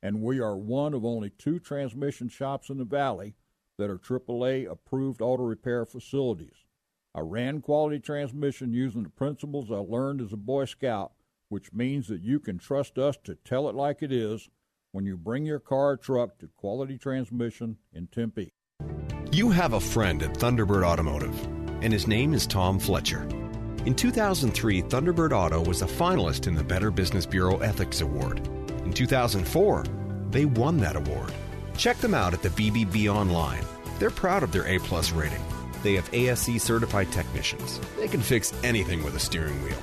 and we are one of only two transmission shops in the Valley that are AAA approved auto repair facilities. I ran Quality Transmission using the principles I learned as a Boy Scout, which means that you can trust us to tell it like it is when you bring your car or truck to Quality Transmission in Tempe. You have a friend at Thunderbird Automotive, and his name is Tom Fletcher. In 2003, Thunderbird Auto was a finalist in the Better Business Bureau Ethics Award. In 2004, they won that award. Check them out at the BBB online. They're proud of their A plus rating. They have ASE certified technicians. They can fix anything with a steering wheel.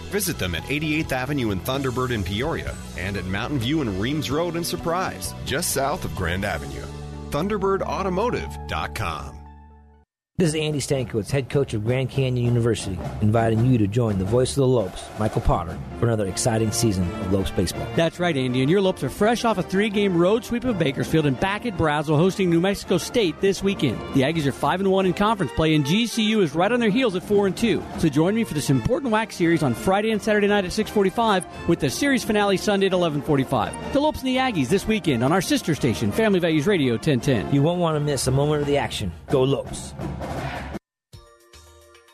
Visit them at 88th Avenue in Thunderbird in Peoria and at Mountain View and Reams Road in Surprise, just south of Grand Avenue. ThunderbirdAutomotive.com. This is Andy Stankiewicz, head coach of Grand Canyon University, inviting you to join the voice of the Lopes, Michael Potter, for another exciting season of Lopes baseball. That's right, Andy. And your Lopes are fresh off a three-game road sweep of Bakersfield and back at Brazell, hosting New Mexico State this weekend. The Aggies are five and one in conference play, and GCU is right on their heels at four and two. So join me for this important WAC series on Friday and Saturday night at 6:45, with the series finale Sunday at 11:45. The Lopes and the Aggies this weekend on our sister station, Family Values Radio 1010. You won't want to miss a moment of the action. Go Lopes!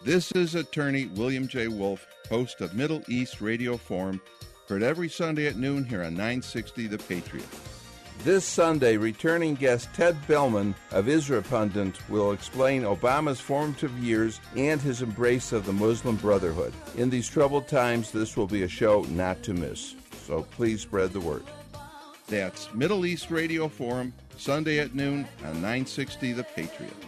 This is attorney William J. Wolf, host of Middle East Radio Forum, heard every Sunday at noon here on 960 The Patriot. This Sunday, returning guest Ted Belman of Israpundit will explain Obama's formative years and his embrace of the Muslim Brotherhood. In these troubled times, this will be a show not to miss. So please spread the word. That's Middle East Radio Forum, Sunday at noon on 960 The Patriot.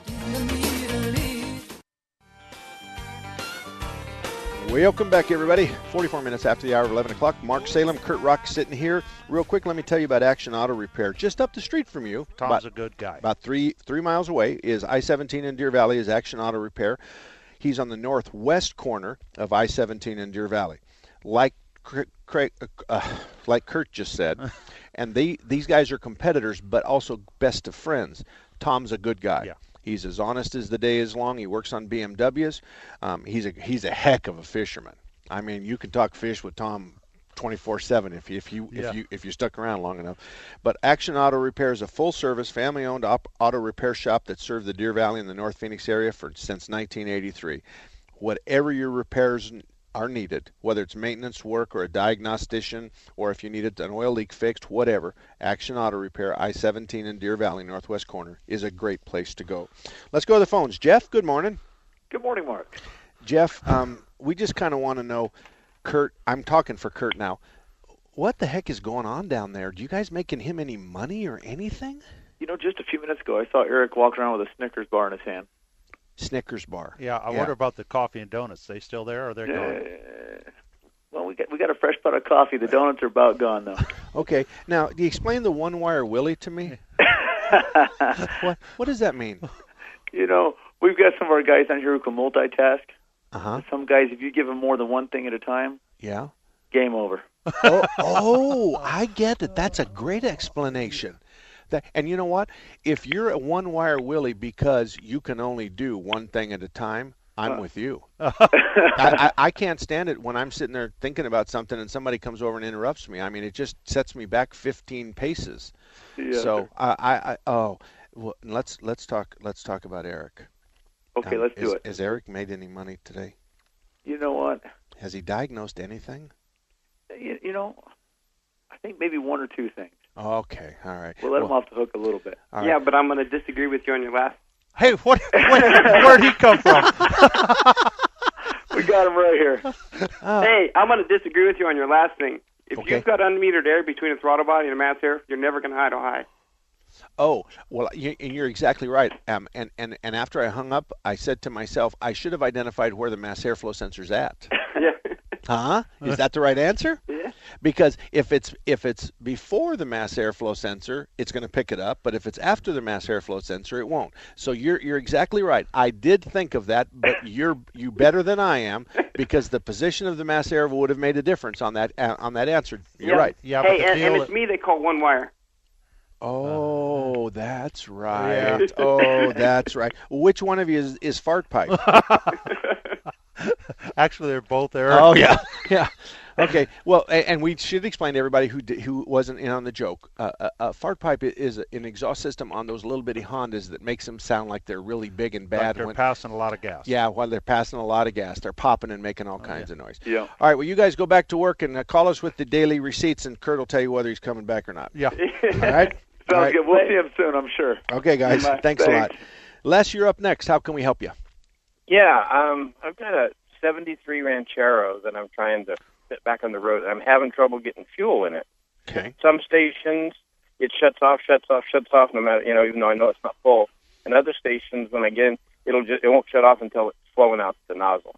Welcome back, everybody. 44 minutes after the hour of 11 o'clock. Mark Salem, Kurt Rock sitting here. Real quick, let me tell you about Action Auto Repair. Just up the street from you. Tom's about, a good guy. About three three miles away is I-17 in Deer Valley is Action Auto Repair. He's on the northwest corner of I-17 in Deer Valley. Like Craig, uh, like Kurt just said, and they these guys are competitors, but also best of friends. Tom's a good guy. Yeah. He's as honest as the day is long. He works on BMWs. Um, he's a he's a heck of a fisherman. I mean, you can talk fish with Tom 24/7 if you if you Yeah. if you if you stuck around long enough. But Action Auto Repair is a full-service, family-owned op- auto repair shop that served the Deer Valley and the North Phoenix area for since 1983. Whatever your repairs are needed, whether it's maintenance work or a diagnostician, or if you needed an oil leak fixed, whatever, Action Auto Repair, I-17 in Deer Valley, northwest corner, is a great place to go. Let's go to the phones. Jeff, good morning. Good morning, Mark. Jeff, um, we just kind of want to know, Kurt. I'm talking for Kurt now. What the heck is going on down there? Do you guys making him any money or anything? You know, just a few minutes ago, I saw Eric walking around with a Snickers bar in his hand. Snickers bar. Yeah, I Yeah. wonder about the coffee and donuts. They still there or they're gone? Uh, well, we got we got a fresh pot of coffee. The donuts are about gone though. Okay. Now, do you explain the one wire Willie to me? what What does that mean? You know, we've got some of our guys on here who can multitask. Uh huh. Some guys, if you give them more than one thing at a time, Yeah. game over. oh, oh, I get it. That's a great explanation. That, and you know what? If you're a one wire Willie because you can only do one thing at a time, I'm with you. I, I, I can't stand it when I'm sitting there thinking about something and somebody comes over and interrupts me. I mean, it just sets me back 15 paces. Yeah, so. I, I, I, oh, well, let's let's talk let's talk about Eric. Okay, Um, let's is- do it. Has Eric made any money today? You know what? Has he diagnosed anything? You, you know, I think maybe one or two things. Okay, all right. We'll let him off the hook a little bit. all yeah, but I'm going to disagree with you on your last. Hey, what? Where'd he come from? we got him right here. Hey, I'm going to disagree with you on your last thing. If Okay. you've got unmetered air between a throttle body and a mass air, you're never going to idle high. Oh, well, you, and you're exactly right. Um, and, and, and after I hung up, I said to myself, I should have identified where the mass airflow sensor's at. yeah. Huh? Is that the right answer? Yeah. Because if it's if it's before the mass airflow sensor, it's going to pick it up. But if it's after the mass airflow sensor, it won't. So you're you're exactly right. I did think of that, but you're you better than I am because the position of the mass airflow would have made a difference on that uh, on that answer. You're right. Yeah, hey, and, and it's me they call one wire. Oh, that's right. Oh, that's right. Which one of you is, is fart pipe? Actually, they're both there. Oh yeah, yeah. Okay. Well, a- and we should explain to everybody who di- who wasn't in on the joke. Uh, a, a fart pipe is an exhaust system on those little bitty Hondas that makes them sound like they're really big and Like bad. they're when, passing a lot of gas. yeah, while they're passing a lot of gas, they're popping and making all kinds of noise. Yeah. All right. Well, you guys go back to work and uh, call us with the daily receipts, and Kurt will tell you whether he's coming back or not. Yeah. All right. Sounds All right. good. We'll see him soon, I'm sure. Okay, guys. Bye. Thanks, a lot. Les, you're up next. How can we help you? Yeah, um, I've got a 73 Ranchero that I'm trying to fit back on the road. I'm having trouble getting fuel in it. Okay. Some stations, it shuts off, shuts off, shuts off, no matter, you know, even though I know it's not full. And other stations, when I get in, it'll just, it won't shut off until it's flowing out the nozzle.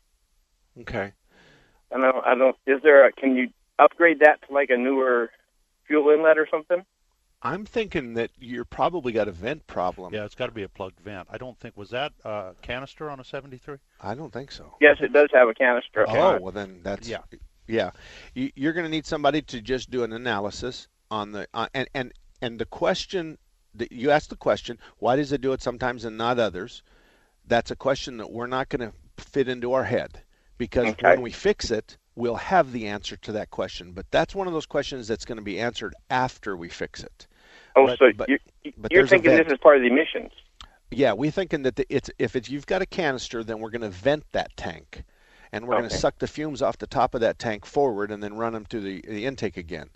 Okay. And I don't, I don't, is there, a, can you upgrade that to like a newer fuel inlet or something? I'm thinking that you're probably got a vent problem. Yeah, it's got to be a plugged vent. I don't think was that uh, canister on a 73. I don't think so. Yes, it does have a canister. Oh, well then that's Yeah. yeah. You, you're going to need somebody to just do an analysis on the uh, and and and the question that you ask the question, why does it do it sometimes and not others? That's a question that we're not going to fit into our head because Okay. when we fix it, we'll have the answer to that question. But that's one of those questions that's going to be answered after we fix it. Oh, But- so but- you're, you're thinking this is part of the emissions? Yeah, we're thinking that the, it's if it's you've got a canister, then we're going to vent that tank, and we're going to suck the fumes off the top of that tank forward, and then run them to the, the intake again.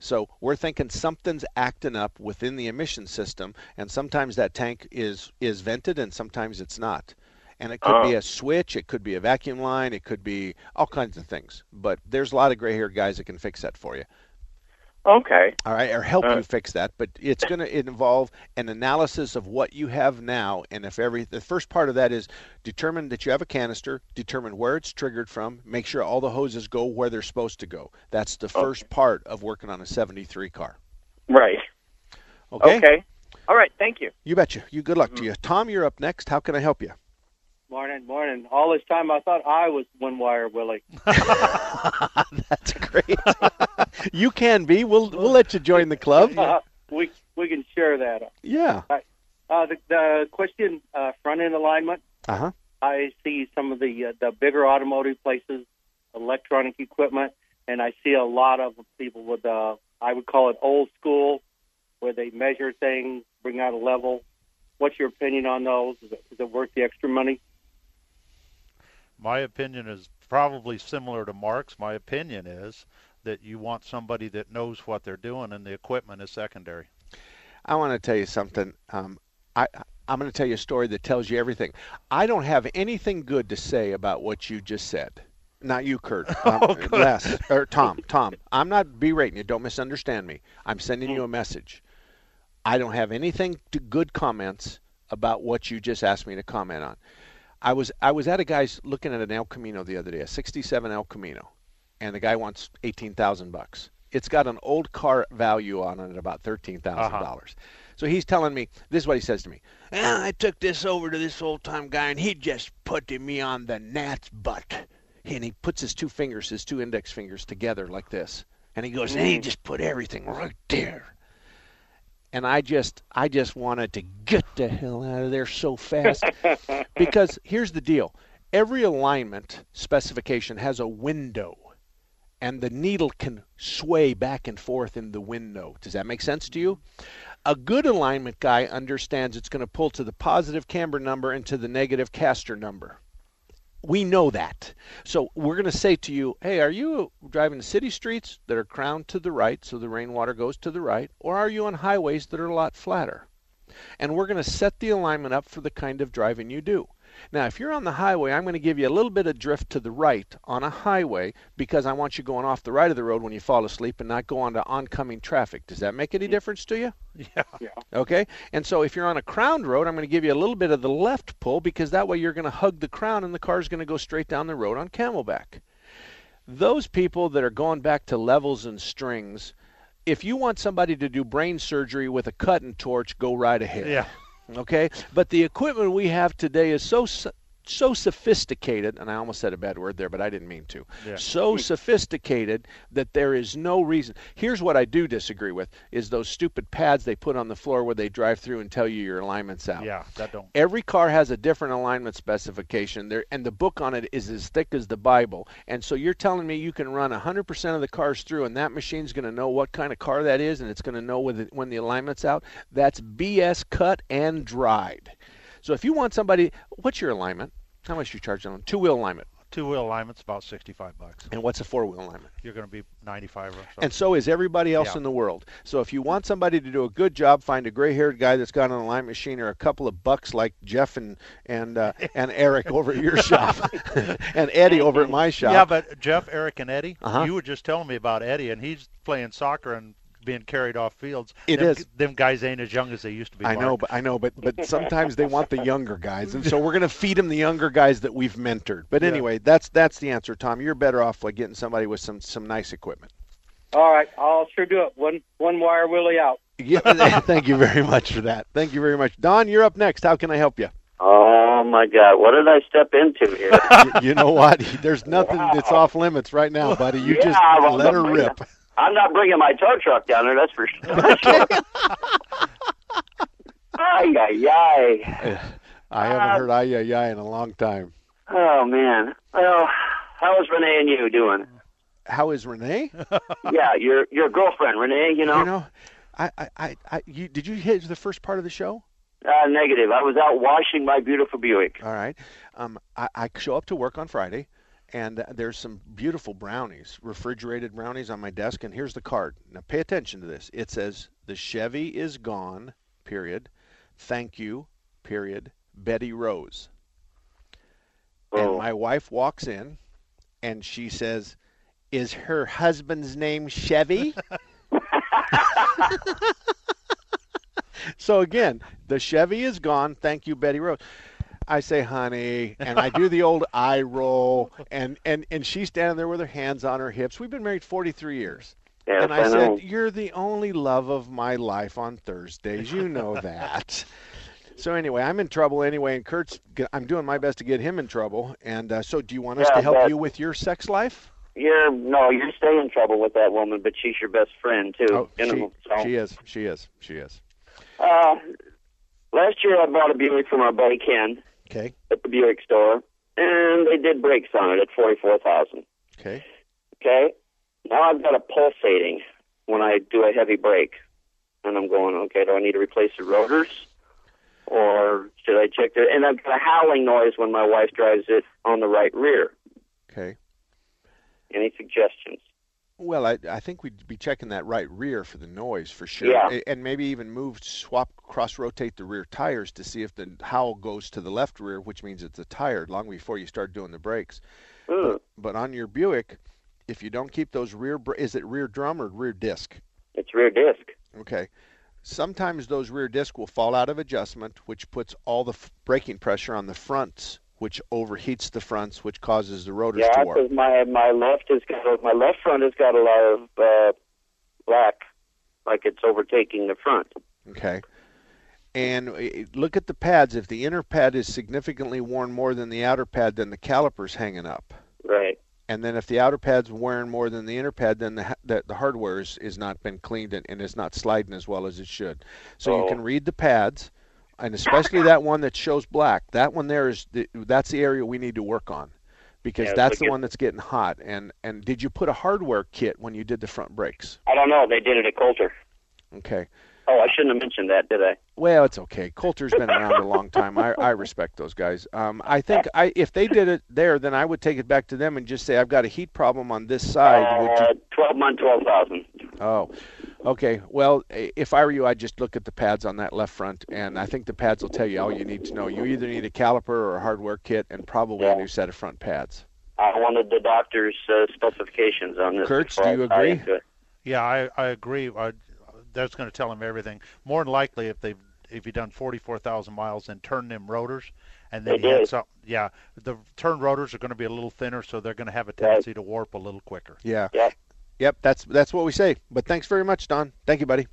So we're thinking something's acting up within the emission system, and sometimes that tank is is vented, and sometimes it's not. And it could be Oh. a switch, it could be a vacuum line, it could be all kinds of things. But there's a lot of gray-haired guys that can fix that for you. Okay. All right, or help Uh, you fix that. But it's going to involve an analysis of what you have now, and if every the first part of that is determine that you have a canister, determine where it's triggered from, make sure all the hoses go where they're supposed to go. That's the first part of working on a '73 car. Right. Okay. Okay. All right. Thank you. You betcha. You good luck to you, Tom. You're up next. How can I help you? Morning, morning. All this time I thought I was one wire Willie. That's great. you can be. We'll we'll let you join the club. Uh, we we can share that. Yeah. Uh, the, the question uh, front end alignment. Uh huh. I see some of the uh, the bigger automotive places, electronic equipment, and I see a lot of people with uh, I would call it old school, where they measure things, bring out a level. What's your opinion on those? Is it, is it worth the extra money? My opinion is probably similar to Mark's. My opinion is that you want somebody that knows what they're doing, and the equipment is secondary. I want to tell you something. Um, I I'm going to tell you a story that tells you everything. I don't have anything good to say about what you just said. Not you, Kurt. Um, Oh. Les or Tom. Tom. I'm not berating you. Don't misunderstand me. I'm sending you a message. I don't have anything to good comments about what you just asked me to comment on. I was I was at a guy's looking at an El Camino the other day, a '67 El Camino, and the guy wants eighteen thousand bucks. It's got an old car value on it, about thirteen thousand dollars. Uh-huh. So he's telling me this is what he says to me. "Well, I took this over to this old time guy, and he just put me on the gnat's butt. And he puts his two fingers, his two index fingers, together like this, and he goes, and he mm. just put everything right there and I just I just wanted to get the hell out of there so fast because here's the deal. Every alignment specification has a window and the needle can sway back and forth in the window. Does that make sense to you? A good alignment guy understands it's going to pull to the positive camber number and to the negative caster number. We know that. So we're going to say to you, hey, are you driving city streets that are crowned to the right so the rainwater goes to the right, or are you on highways that are a lot flatter? And we're going to set the alignment up for the kind of driving you do. Now, if you're on the highway, I'm going to give you a little bit of drift to the right on a highway because I want you going off the right of the road when you fall asleep and not go onto oncoming traffic. Does that make any difference to you? Yeah. Yeah. Okay? And so if you're on a crowned road, I'm going to give you a little bit of the left pull because that way you're going to hug the crown and the car's going to go straight down the road on camelback. Those people that are going back to levels and strings, if you want somebody to do brain surgery with a cutting torch, go right ahead. Yeah. Okay? But the equipment we have today is so so- so sophisticated, and I almost said a bad word there, but I didn't mean to. Yeah. So hmm. sophisticated that there is no reason. Here's what I do disagree with: is those stupid pads they put on the floor where they drive through and tell you your alignment's out. Yeah, that don't. Every car has a different alignment specification there, and the book on it is as thick as the Bible. And so you're telling me you can run 100% of the cars through, and that machine's going to know what kind of car that is, and it's going to know when the, when the alignment's out. That's BS cut and dried. So if you want somebody, what's your alignment? How much do you charge on two wheel alignment? Two wheel alignment's about sixty-five bucks. And what's a four wheel alignment? You're going to be ninety-five or so. And so is everybody else Yeah. in the world. So if you want somebody to do a good job, find a gray-haired guy that's got an alignment machine or a couple of bucks like Jeff and and uh, and Eric over at your shop, and Eddie over at my shop. Yeah, but Jeff, Eric, and Eddie, Uh-huh. you were just telling me about Eddie, and he's playing soccer and being carried off fields. It them, is. Them guys ain't as young as they used to be. I know, but I know, but but sometimes they want the younger guys, and so we're going to feed them the younger guys that we've mentored. But Yeah. anyway, that's that's the answer, Tom. You're better off like getting somebody with some some nice equipment. All right, I'll sure do it. One one wire Willie out. Yeah, thank you very much for that. Thank you very much. Don, you're up next. How can I help you? Oh my God! What did I step into here? you, you know what? There's nothing that's off limits right now, buddy. You Yeah, just let her I'm- rip. I'm not bringing my tow truck down there. That's for sure. ay ay ay. I haven't heard ay ay ay in a long time. Oh man. Well, how's Renee and you doing? How is Renee? yeah, your your girlfriend Renee. You know. You know, I, I, I, I you, did you hit the first part of the show? Uh, negative. I was out washing my beautiful Buick. All right. Um, I, I show up to work on Friday, and there's some beautiful brownies, refrigerated brownies on my desk. And here's the card. Now pay attention to this. It says the Chevy is gone. Period. Thank you. Period. Betty Rose. And oh. my wife walks in, and she says, "Is her husband's name Chevy?" so again, the Chevy is gone. Thank you, Betty Rose. I say, honey, and I do the old eye roll, and and and she's standing there with her hands on her hips. We've been married 43 years. Yes, and I, I said, know. "You're the only love of my life on Thursdays. You know that." so anyway, I'm in trouble anyway, and Kurt's. I'm doing my best to get him in trouble. And uh, so, do you want us Yeah, to help you with your sex life? You're no, you're staying in trouble with that woman, but she's your best friend too. Oh, she, so. she is. She is. She is. Uh, last year I bought a Buick from our buddy Ken Okay. at the Buick store, and they did brakes on it at forty four thousand. Okay. Okay. Now I've got a pulsating when I do a heavy brake, and I'm going, okay, do I need to replace the rotors, or should I check the? And I've got a howling noise when my wife drives it on the right rear. Okay. Any suggestions? Well, I, I think we'd be checking that right rear for the noise for sure, Yeah. And maybe even move, swap, cross rotate the rear tires to see if the howl goes to the left rear, which means it's a tire, long before you start doing the brakes. But, mm. but on your Buick, if you don't keep those rear, is it rear drum or rear disc? It's rear disc. Okay. Sometimes those rear disc will fall out of adjustment, which puts all the f- braking pressure on the fronts, which overheats the fronts, which causes the rotors Yeah, to warp. because my my left has got my left front has got a lot of uh, black, like it's overtaking the front. Okay. And uh, look at the pads. If the inner pad is significantly worn more than the outer pad, then the caliper's hanging up. Right. And then if the outer pad's wearing more than the inner pad, then the the, the hardware is, is not been cleaned and, and is not sliding as well as it should. So you Oh. can read the pads, and especially that one that shows black. That one there is the, that's the area we need to work on, because Yeah, that's the get- one that's getting hot. And and did you put a hardware kit when you did the front brakes? I don't know. They did it at Coulter. Okay. Oh, I shouldn't have mentioned that, did I? Well, it's okay. Coulter's been around a long time. I, I respect those guys. Um, I think I, if they did it there, then I would take it back to them and just say I've got a heat problem on this side. Would you- Uh, Twelve month, twelve thousand. Oh, okay. Well, if I were you, I'd just look at the pads on that left front, and I think the pads will tell you all you need to know. You either need a caliper or a hardware kit, and probably a new set of front pads. I wanted the doctor's uh, specifications on this. Kurtz, do you agree? Yeah, I, I agree. I, that's going to tell him everything. More than likely, if they've if you done forty four thousand miles and turn them rotors, and then They you had did. some, yeah, the turn rotors are going to be a little thinner, so they're going to have a tendency to warp a little quicker. Yeah. Yep. That's that's what we say. But thanks very much, Don. Thank you, buddy.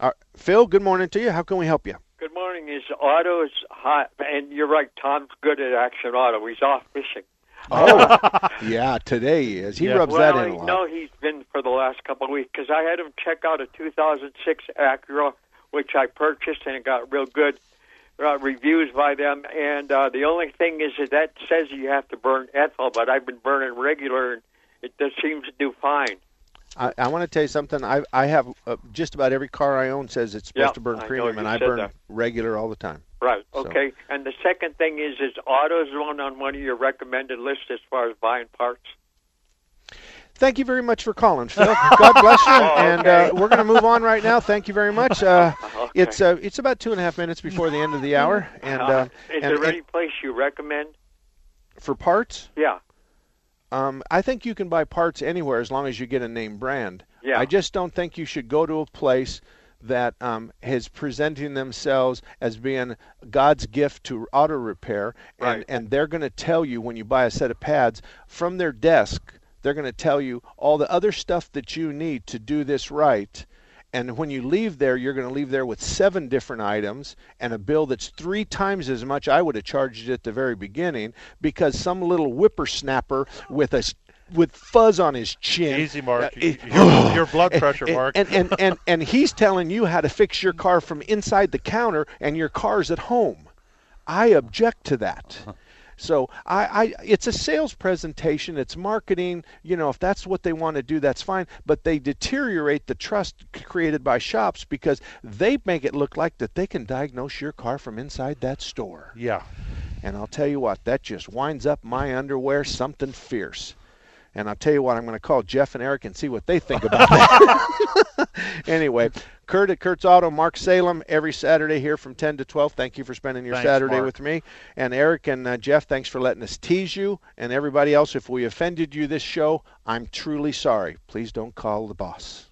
Uh, Phil, good morning to you. How can we help you? Good morning. His auto is hot, and you're right. Tom's good at Action Auto. He's off fishing. Oh, yeah. Today he is. He rubs well, that in a lot. No, he's been for the last couple of weeks because I had him check out a 2006 Acura, which I purchased, and it got real good uh, reviews by them. And uh, the only thing is that that says you have to burn ethyl, but I've been burning regular, and it just seems to do fine. I, I want to tell you something. I I have uh, just about every car I own says it's supposed Yeah, to burn premium, and I burn that. regular all the time. Right. So- Okay. And the second thing is, is AutoZone on one of your recommended lists as far as buying parts? Thank you very much for calling, Phil. God bless you. Oh, And okay. uh, we're going to move on right now. Thank you very much. Uh, It's uh, it's about two and a half minutes before the end of the hour, and uh, is and, there any place you recommend? for parts, Yeah. Um, I think you can buy parts anywhere as long as you get a name brand. Yeah. I just don't think you should go to a place that um, is presenting themselves as being God's gift to auto repair, and, Right. and they're going to tell you when you buy a set of pads from their desk, they're going to tell you all the other stuff that you need to do this right. And when you leave there, you're going to leave there with seven different items and a bill that's three times as much I would have charged you at the very beginning because some little whippersnapper with a with fuzz on his chin. Easy, Mark. Uh, your, your blood pressure, and, Mark. And, and, and, and he's telling you how to fix your car from inside the counter, and your car's at home. I object to that. So I, I, it's a sales presentation. It's marketing. You know, if that's what they want to do, that's fine. But they deteriorate the trust created by shops because they make it look like that they can diagnose your car from inside that store. Yeah. And I'll tell you what, that just winds up my underwear something fierce. And I'll tell you what, I'm going to call Jeff and Eric and see what they think about that. anyway, Kurt at Kurt's Auto, Mark Salem, every Saturday here from 10 to 12. Thank you for spending your Thanks, Saturday Mark. with me. And Eric and uh, Jeff, thanks for letting us tease you. And everybody else, if we offended you this show, I'm truly sorry. Please don't call the boss.